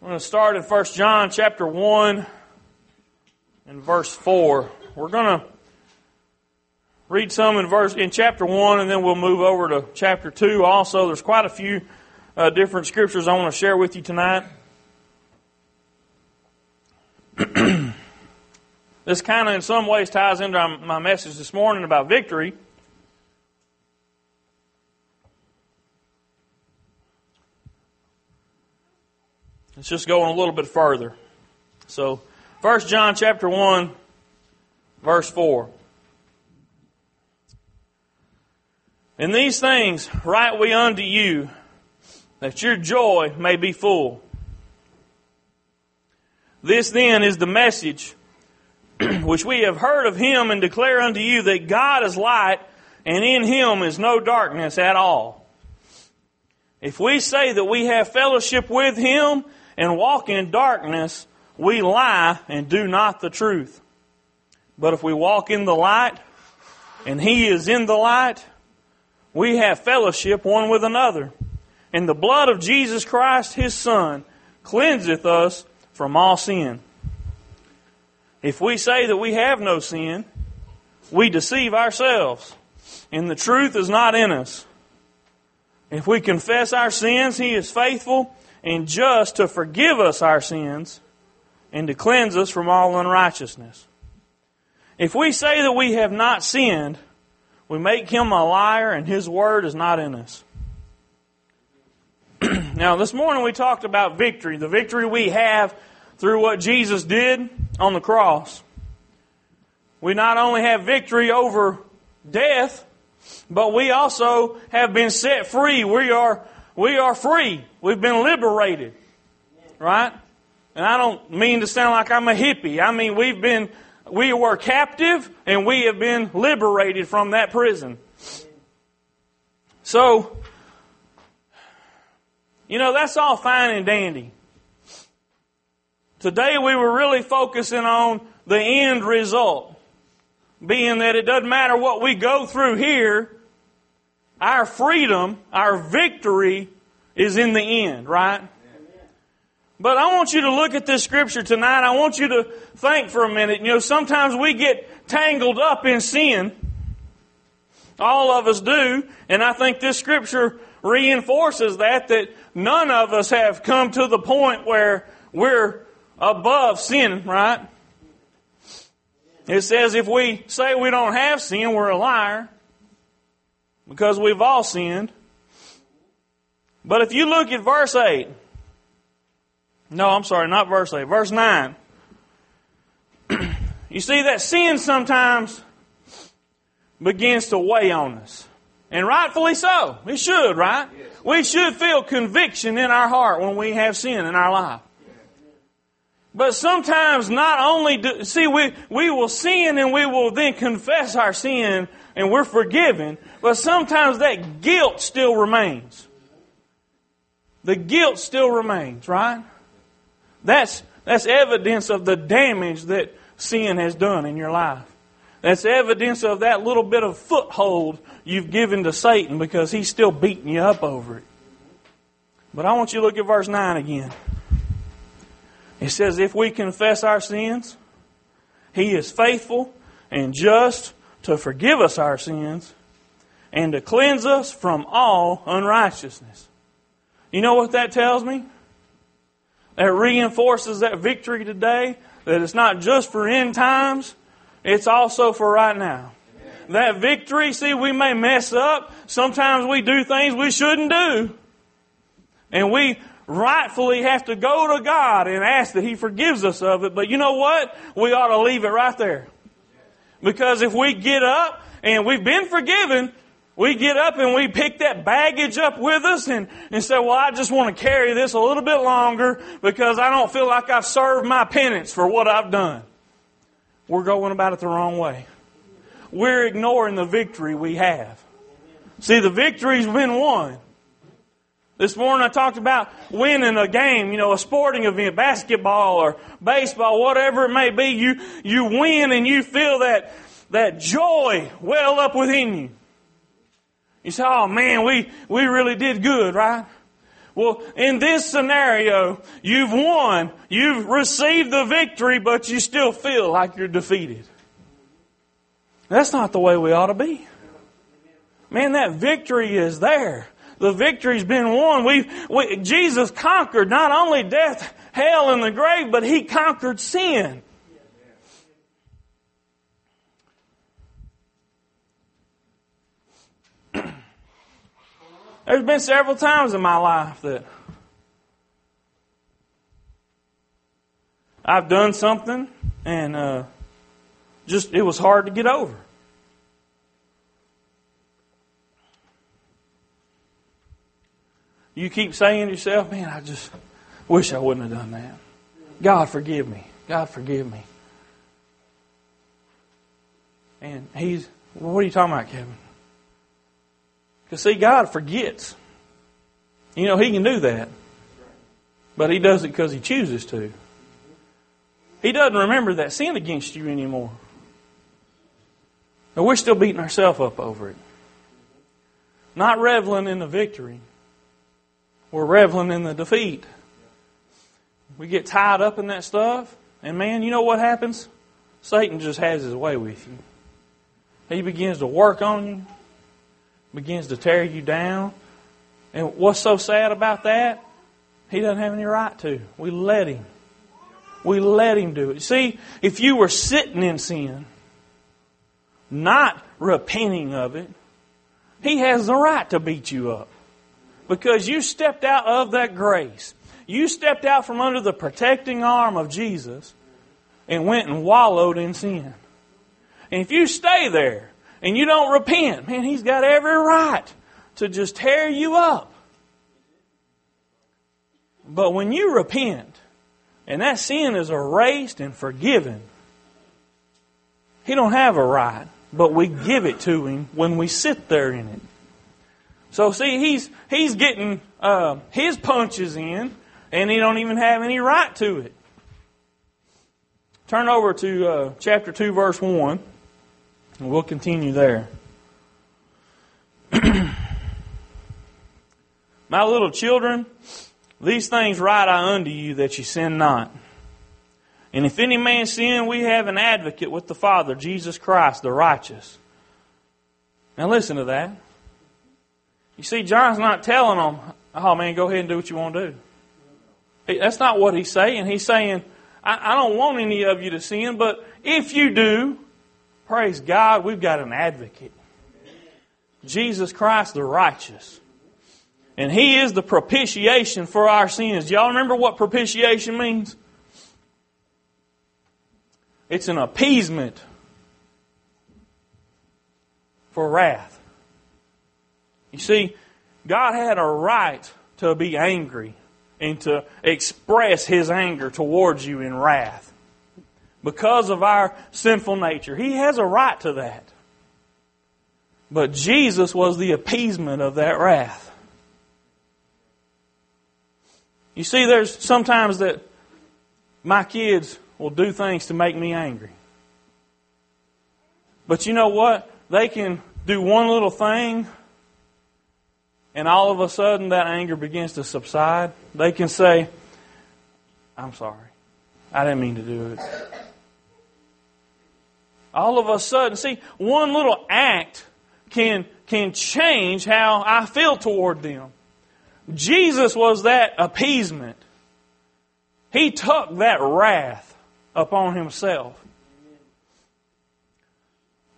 I'm going to start in 1 John chapter 1 and verse 4. We're going to read some in verse in chapter 1 and then we'll move over to chapter 2 also. There's quite a few uh, different scriptures I want to share with you tonight. this kind of in some ways ties into my message this morning about victory. Let's just go on a little bit further. So, 1 John chapter 1, verse 4. In these things write we unto you, that your joy may be full. This then is the message which we have heard of him and declare unto you that God is light, and in him is no darkness at all. If we say that we have fellowship with him and walk in darkness, we lie and do not the truth. But if we walk in the light, and He is in the light, we have fellowship one with another. And the blood of Jesus Christ, His Son, cleanseth us from all sin. If we say that we have no sin, we deceive ourselves, and the truth is not in us. If we confess our sins, He is faithful and just to forgive us our sins and to cleanse us from all unrighteousness. If we say that we have not sinned, we make him a liar and his word is not in us. now, this morning we talked about victory, the victory we have through what Jesus did on the cross. We not only have victory over death, but we also have been set free. We are we are free. We've been liberated. Right? And I don't mean to sound like I'm a hippie. I mean, we've been, we were captive and we have been liberated from that prison. So, you know, that's all fine and dandy. Today we were really focusing on the end result. Being that it doesn't matter what we go through here, our freedom, our victory is in the end, right? But I want you to look at this scripture tonight. I want you to think for a minute. You know, sometimes we get tangled up in sin. All of us do. And I think this scripture reinforces that, that none of us have come to the point where we're above sin, right? It says if we say we don't have sin, we're a liar because we've all sinned. But if you look at verse 8, no, I'm sorry, not verse 8, verse 9. you see that sin sometimes begins to weigh on us. And rightfully so. It should, right? Yes. We should feel conviction in our heart when we have sin in our life. But sometimes not only do, see, we, we will sin and we will then confess our sin and we're forgiven, but sometimes that guilt still remains. The guilt still remains, right? That's, that's evidence of the damage that sin has done in your life. That's evidence of that little bit of foothold you've given to Satan because he's still beating you up over it. But I want you to look at verse 9 again. It says, If we confess our sins, He is faithful and just to forgive us our sins and to cleanse us from all unrighteousness. You know what that tells me? That reinforces that victory today, that it's not just for end times, it's also for right now. That victory, see, we may mess up. Sometimes we do things we shouldn't do. And we rightfully have to go to God and ask that He forgives us of it. But you know what? We ought to leave it right there. Because if we get up and we've been forgiven, we get up and we pick that baggage up with us and, and say, well, I just want to carry this a little bit longer because I don't feel like I've served my penance for what I've done. We're going about it the wrong way. We're ignoring the victory we have. See, the victory's been won. This morning I talked about winning a game, you know, a sporting event, basketball or baseball, whatever it may be. You, you win and you feel that, that joy well up within you. You say, oh man, we, we really did good, right? Well, in this scenario, you've won. You've received the victory, but you still feel like you're defeated. That's not the way we ought to be. Man, that victory is there. The victory's been won. We've, we, Jesus conquered not only death, hell, and the grave, but He conquered sin. There's been several times in my life that I've done something and uh, just it was hard to get over. You keep saying to yourself, man, I just wish I wouldn't have done that. God forgive me. God forgive me. And he's, what are you talking about, Kevin? Because, see, God forgets. You know, He can do that. But He does it because He chooses to. He doesn't remember that sin against you anymore. But we're still beating ourselves up over it. Not reveling in the victory. We're reveling in the defeat. We get tied up in that stuff, and man, you know what happens? Satan just has his way with you. He begins to work on you begins to tear you down. And what's so sad about that? He doesn't have any right to. We let him. We let him do it. See, if you were sitting in sin, not repenting of it, he has the right to beat you up. Because you stepped out of that grace. You stepped out from under the protecting arm of Jesus and went and wallowed in sin. And if you stay there, and you don't repent, man, he's got every right to just tear you up. But when you repent, and that sin is erased and forgiven, he don't have a right, but we give it to him when we sit there in it. So see, he's he's getting uh, his punches in, and he don't even have any right to it. Turn over to uh, chapter two, verse one. And we'll continue there. My little children, these things write I unto you that ye sin not. And if any man sin, we have an advocate with the Father, Jesus Christ, the righteous. Now listen to that. You see, John's not telling them, oh man, go ahead and do what you want to do. That's not what he's saying. He's saying, I, I don't want any of you to sin, but if you do, Praise God, we've got an advocate. Jesus Christ the righteous. And He is the propitiation for our sins. Do y'all remember what propitiation means? It's an appeasement for wrath. You see, God had a right to be angry and to express His anger towards you in wrath because of our sinful nature. He has a right to that. But Jesus was the appeasement of that wrath. You see, there's sometimes that my kids will do things to make me angry. But you know what? They can do one little thing, and all of a sudden that anger begins to subside. They can say, I'm sorry. I didn't mean to do it all of a sudden, see, one little act can, can change how I feel toward them. Jesus was that appeasement. He took that wrath upon himself.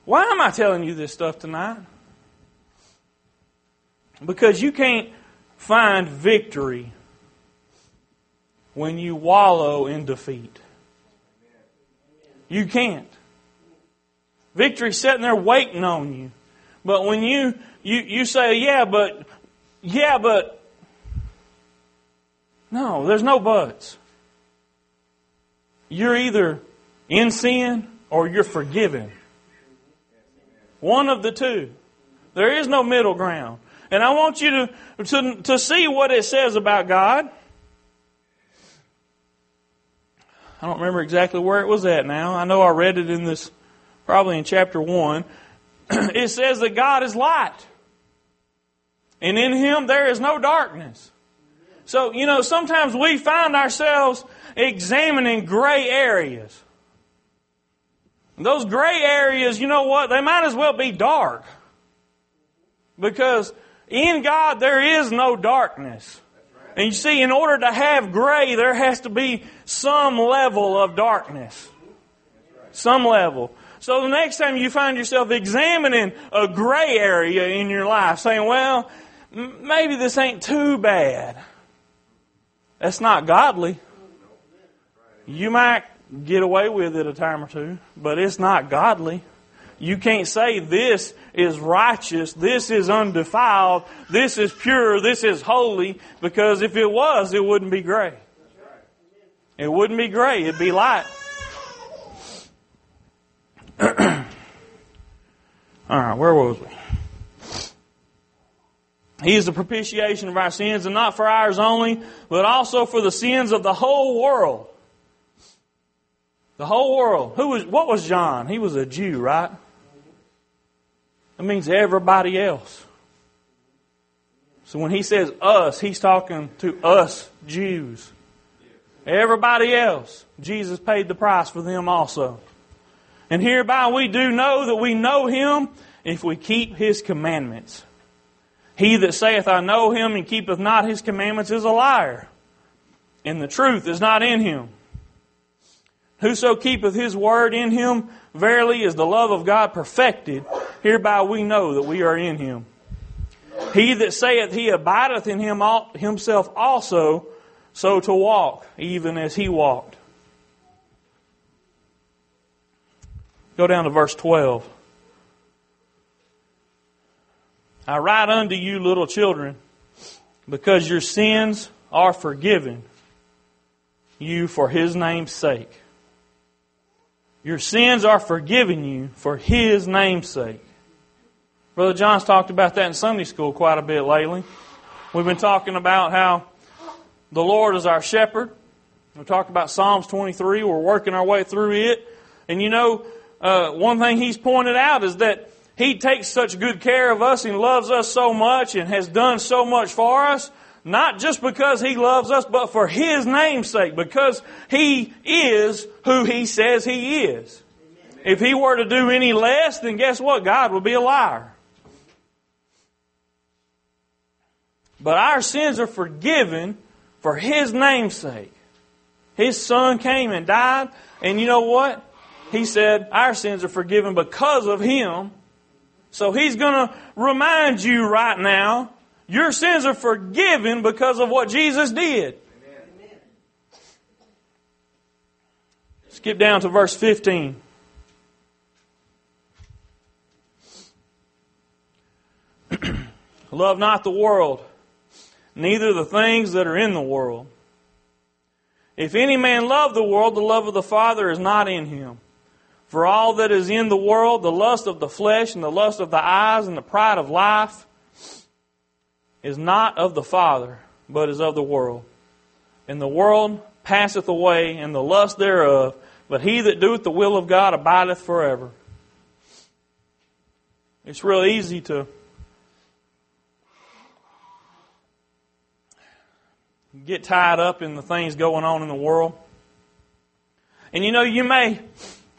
Why am I telling you this stuff tonight? Because you can't find victory when you wallow in defeat. You can't. Victory's sitting there waiting on you. But when you, you, you say, yeah, but, yeah, but, no, there's no buts. You're either in sin or you're forgiven. One of the two. There is no middle ground. And I want you to, to, to see what it says about God. I don't remember exactly where it was at now. I know I read it in this probably in chapter 1, it says that God is light. And in Him there is no darkness. So, you know, sometimes we find ourselves examining gray areas. Those gray areas, you know what? They might as well be dark. Because in God there is no darkness. And you see, in order to have gray, there has to be some level of darkness. Some level. So the next time you find yourself examining a gray area in your life, saying, well, maybe this ain't too bad. That's not godly. You might get away with it a time or two, but it's not godly. You can't say this is righteous, this is undefiled, this is pure, this is holy, because if it was, it wouldn't be gray. It wouldn't be gray, it'd be light. Alright, where was we? He is the propitiation of our sins, and not for ours only, but also for the sins of the whole world. The whole world. Who was, what was John? He was a Jew, right? That means everybody else. So when he says us, he's talking to us Jews. Everybody else, Jesus paid the price for them also. And hereby we do know that we know him if we keep his commandments. He that saith, I know him, and keepeth not his commandments is a liar, and the truth is not in him. Whoso keepeth his word in him, verily is the love of God perfected. Hereby we know that we are in him. He that saith he abideth in him himself also, so to walk, even as he walked. Go down to verse 12. I write unto you, little children, because your sins are forgiven you for his name's sake. Your sins are forgiven you for His name's sake. Brother John's talked about that in Sunday school quite a bit lately. We've been talking about how the Lord is our shepherd. We talked about Psalms 23. We're working our way through it. And you know, uh, one thing he's pointed out is that he takes such good care of us and loves us so much and has done so much for us not just because He loves us, but for His name's sake, because He is who He says He is. If He were to do any less, then guess what? God would be a liar. But our sins are forgiven for His name's sake. His Son came and died, and you know what? He said, Our sins are forgiven because of Him. So He's going to remind you right now your sins are forgiven because of what Jesus did. Skip down to verse 15. Love not the world, neither the things that are in the world. If any man love the world, the love of the Father is not in him. For all that is in the world, the lust of the flesh, and the lust of the eyes, and the pride of life, is not of the Father, but is of the world. And the world passeth away, and the lust thereof, but he that doeth the will of God abideth forever. It's real easy to get tied up in the things going on in the world. And you know, you may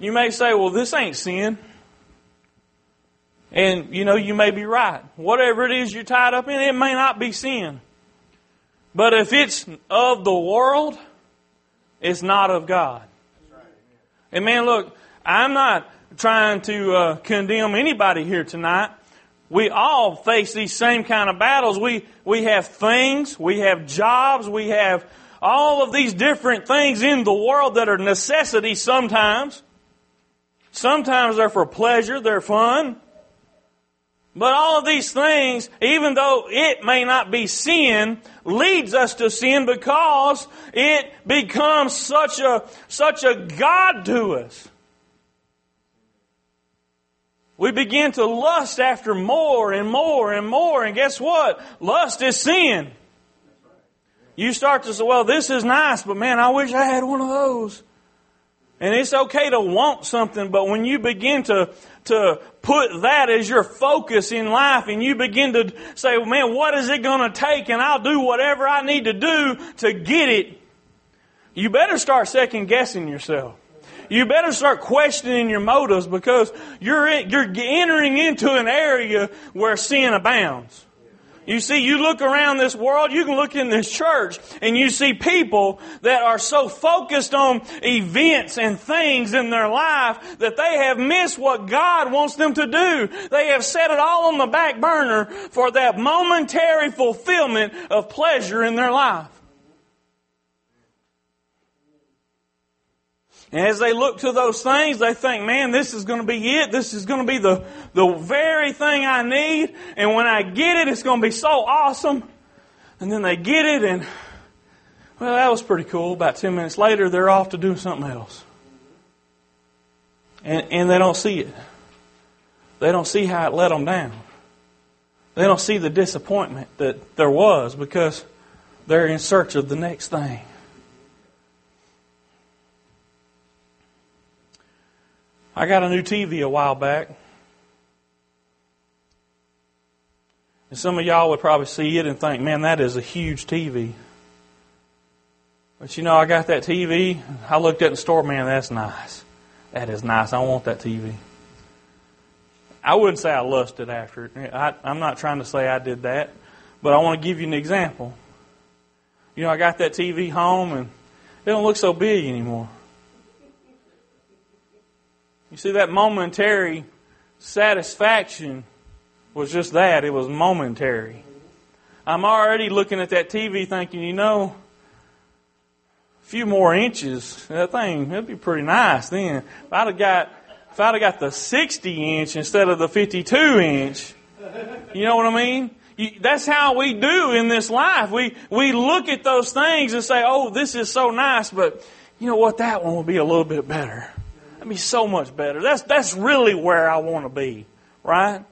you may say, well, this ain't sin. And, you know, you may be right. Whatever it is you're tied up in, it may not be sin. But if it's of the world, it's not of God. And man, look, I'm not trying to uh, condemn anybody here tonight. We all face these same kind of battles. We, we have things, we have jobs, we have all of these different things in the world that are necessities sometimes. Sometimes they're for pleasure, they're fun. But all of these things, even though it may not be sin, leads us to sin because it becomes such a, such a God to us. We begin to lust after more and more and more, and guess what? Lust is sin. You start to say, well, this is nice, but man, I wish I had one of those. And it's okay to want something, but when you begin to, to put that as your focus in life and you begin to say, man, what is it going to take? And I'll do whatever I need to do to get it. You better start second guessing yourself. You better start questioning your motives because you're, in, you're entering into an area where sin abounds. You see, you look around this world, you can look in this church, and you see people that are so focused on events and things in their life that they have missed what God wants them to do. They have set it all on the back burner for that momentary fulfillment of pleasure in their life. And as they look to those things, they think, man, this is going to be it. This is going to be the, the very thing I need. And when I get it, it's going to be so awesome. And then they get it and, well, that was pretty cool. About 10 minutes later, they're off to do something else. And, and they don't see it. They don't see how it let them down. They don't see the disappointment that there was because they're in search of the next thing. I got a new TV a while back. And some of y'all would probably see it and think, man, that is a huge TV. But you know, I got that TV. I looked at the store, man, that's nice. That is nice. I want that TV. I wouldn't say I lusted after it. I, I'm not trying to say I did that, but I want to give you an example. You know, I got that TV home and it don't look so big anymore. You see, that momentary satisfaction was just that. It was momentary. I'm already looking at that TV thinking, you know, a few more inches, that thing, that'd be pretty nice then. If I'd have got, if I'd have got the 60 inch instead of the 52 inch, you know what I mean? You, that's how we do in this life. We, we look at those things and say, oh, this is so nice, but you know what? That one will be a little bit better. That'd be so much better. That's, that's really where I want to be, right?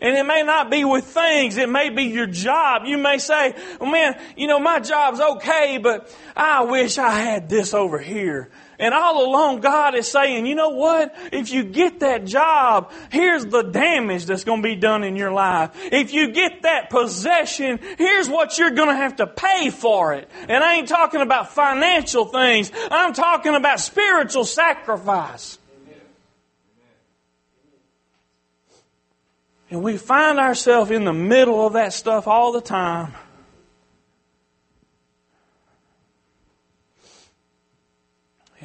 And it may not be with things. It may be your job. You may say, well, man, you know, my job's okay, but I wish I had this over here. And all along, God is saying, you know what? If you get that job, here's the damage that's going to be done in your life. If you get that possession, here's what you're going to have to pay for it. And I ain't talking about financial things. I'm talking about spiritual sacrifice. And we find ourselves in the middle of that stuff all the time.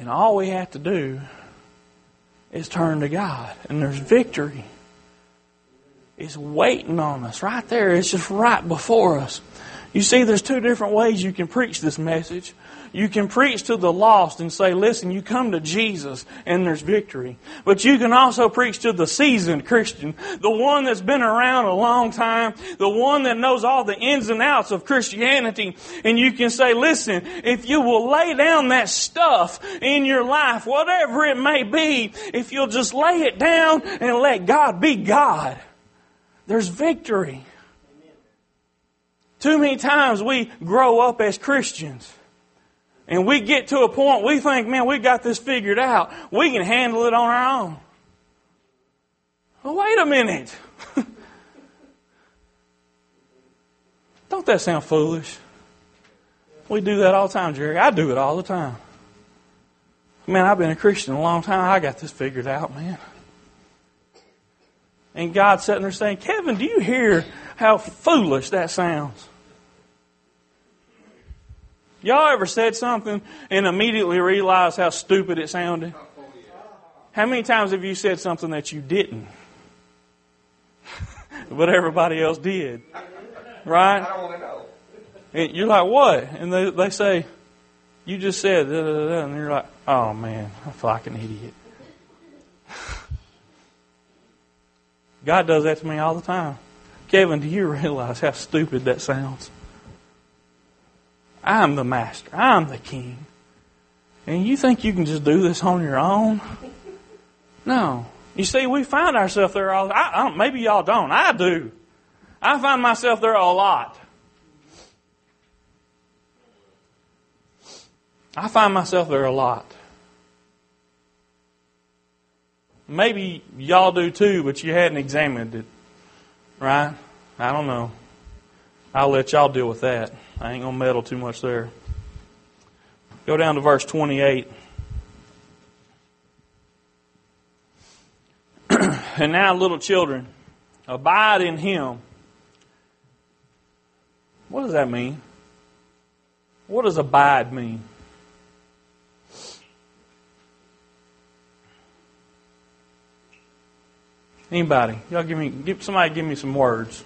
And all we have to do is turn to God, and there's victory. It's waiting on us right there. It's just right before us. You see, there's two different ways you can preach this message. You can preach to the lost and say, listen, you come to Jesus and there's victory. But you can also preach to the seasoned Christian, the one that's been around a long time, the one that knows all the ins and outs of Christianity. And you can say, listen, if you will lay down that stuff in your life, whatever it may be, if you'll just lay it down and let God be God, there's victory. Too many times we grow up as Christians and we get to a point we think, man, we got this figured out. We can handle it on our own. Well, wait a minute. Don't that sound foolish? We do that all the time, Jerry. I do it all the time. Man, I've been a Christian a long time. I got this figured out, man. And God's sitting there saying, Kevin, do you hear how foolish that sounds? Y'all ever said something and immediately realized how stupid it sounded? How many times have you said something that you didn't? but everybody else did. Right? And you're like, what? And they, they say, you just said, da, da, da, and you're like, oh man, I feel like an idiot. God does that to me all the time. Kevin, do you realize how stupid that sounds? I'm the master. I'm the king. And you think you can just do this on your own? No. You see, we find ourselves there all. I, I maybe y'all don't. I do. I find myself there a lot. I find myself there a lot. maybe y'all do too, but you hadn't examined it. Right? I don't know. I'll let y'all deal with that. I ain't going to meddle too much there. Go down to verse 28. and now, little children, abide in him. What does that mean? What does abide mean? Anybody? Y'all give me give somebody give me some words.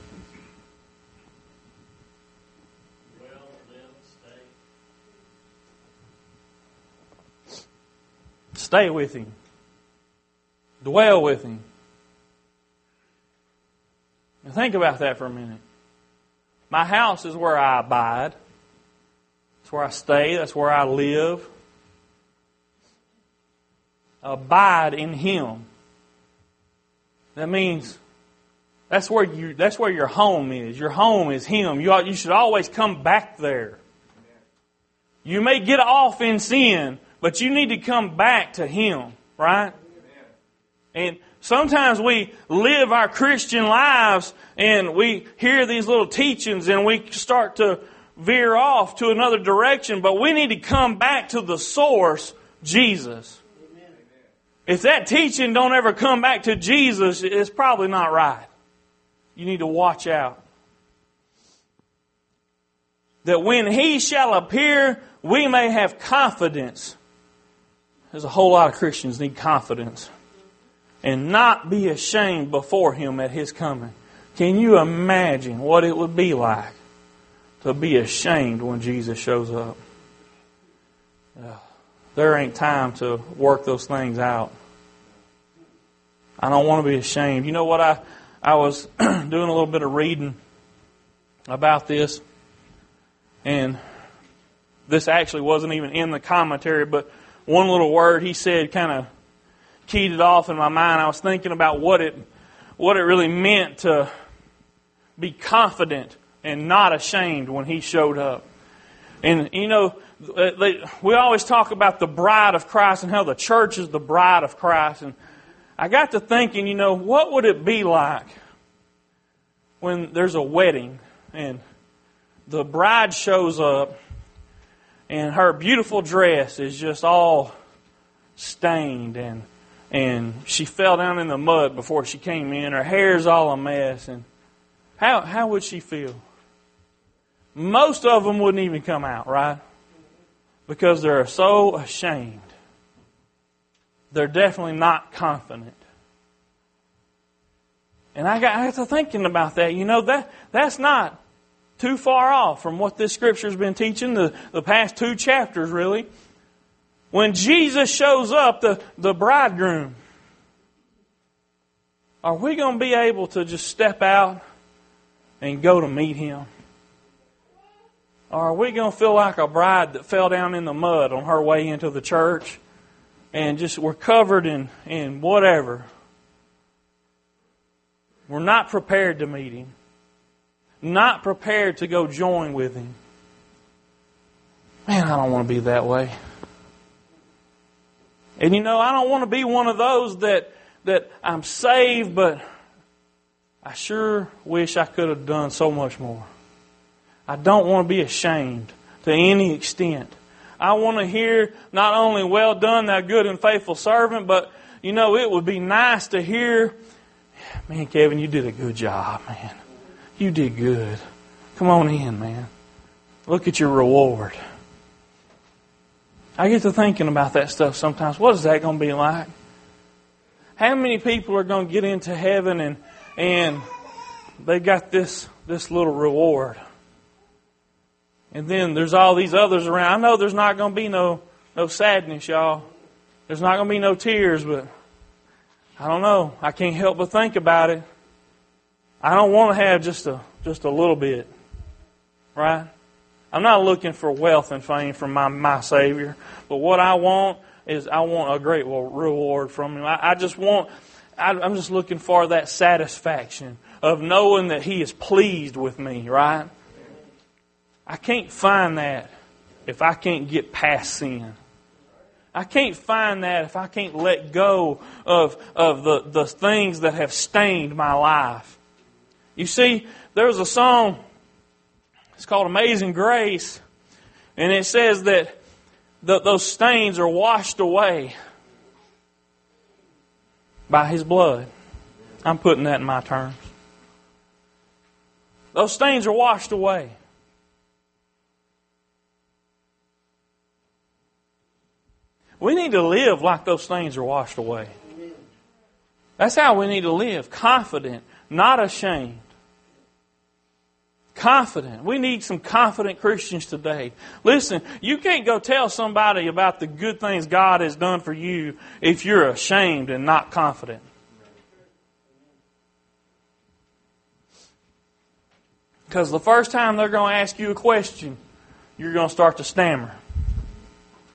Stay with him. Dwell with him. Now think about that for a minute. My house is where I abide. That's where I stay. That's where I live. Abide in Him. That means that's where you that's where your home is. Your home is Him. You you should always come back there. You may get off in sin, but you need to come back to Him, right? And sometimes we live our Christian lives and we hear these little teachings and we start to veer off to another direction, but we need to come back to the source, Jesus. If that teaching don't ever come back to Jesus, it's probably not right. You need to watch out. That when He shall appear, we may have confidence. There's a whole lot of Christians need confidence. And not be ashamed before Him at His coming. Can you imagine what it would be like to be ashamed when Jesus shows up? there ain't time to work those things out. I don't want to be ashamed. You know what? I, I was doing a little bit of reading about this, and this actually wasn't even in the commentary, but one little word he said kind of keyed it off in my mind. I was thinking about what it what it really meant to be confident and not ashamed when he showed up. And you know, we always talk about the bride of Christ and how the church is the bride of Christ. And I got to thinking, you know, what would it be like when there's a wedding and the bride shows up and her beautiful dress is just all stained and and she fell down in the mud before she came in. Her hair's all a mess and how how would she feel? Most of them wouldn't even come out, right? Because they're so ashamed. They're definitely not confident. And I got, I got to thinking about that. You know, that that's not too far off from what this scripture's been teaching the, the past two chapters, really. When Jesus shows up, the, the bridegroom, are we going to be able to just step out and go to meet him? Or are we going to feel like a bride that fell down in the mud on her way into the church and just we're covered in, in whatever? We're not prepared to meet him, not prepared to go join with him. Man, I don't want to be that way. And you know, I don't want to be one of those that that I'm saved, but I sure wish I could have done so much more. I don't want to be ashamed to any extent. I want to hear not only well done, thou good and faithful servant, but you know, it would be nice to hear, man, Kevin, you did a good job, man. You did good. Come on in, man. Look at your reward. I get to thinking about that stuff sometimes. What is that going to be like? How many people are going to get into heaven and and they got this this little reward. And then there's all these others around. I know there's not going to be no no sadness, y'all. There's not going to be no tears, but I don't know. I can't help but think about it. I don't want to have just a just a little bit, right? I'm not looking for wealth and fame from my my Savior, but what I want is I want a great reward from Him. I, I just want I'm just looking for that satisfaction of knowing that He is pleased with me, right? I can't find that if I can't get past sin. I can't find that if I can't let go of, of the, the things that have stained my life. You see, there's a song, it's called Amazing Grace, and it says that the, those stains are washed away by His blood. I'm putting that in my terms. Those stains are washed away. We need to live like those stains are washed away. That's how we need to live confident, not ashamed. Confident. We need some confident Christians today. Listen, you can't go tell somebody about the good things God has done for you if you're ashamed and not confident. Because the first time they're going to ask you a question, you're going to start to stammer.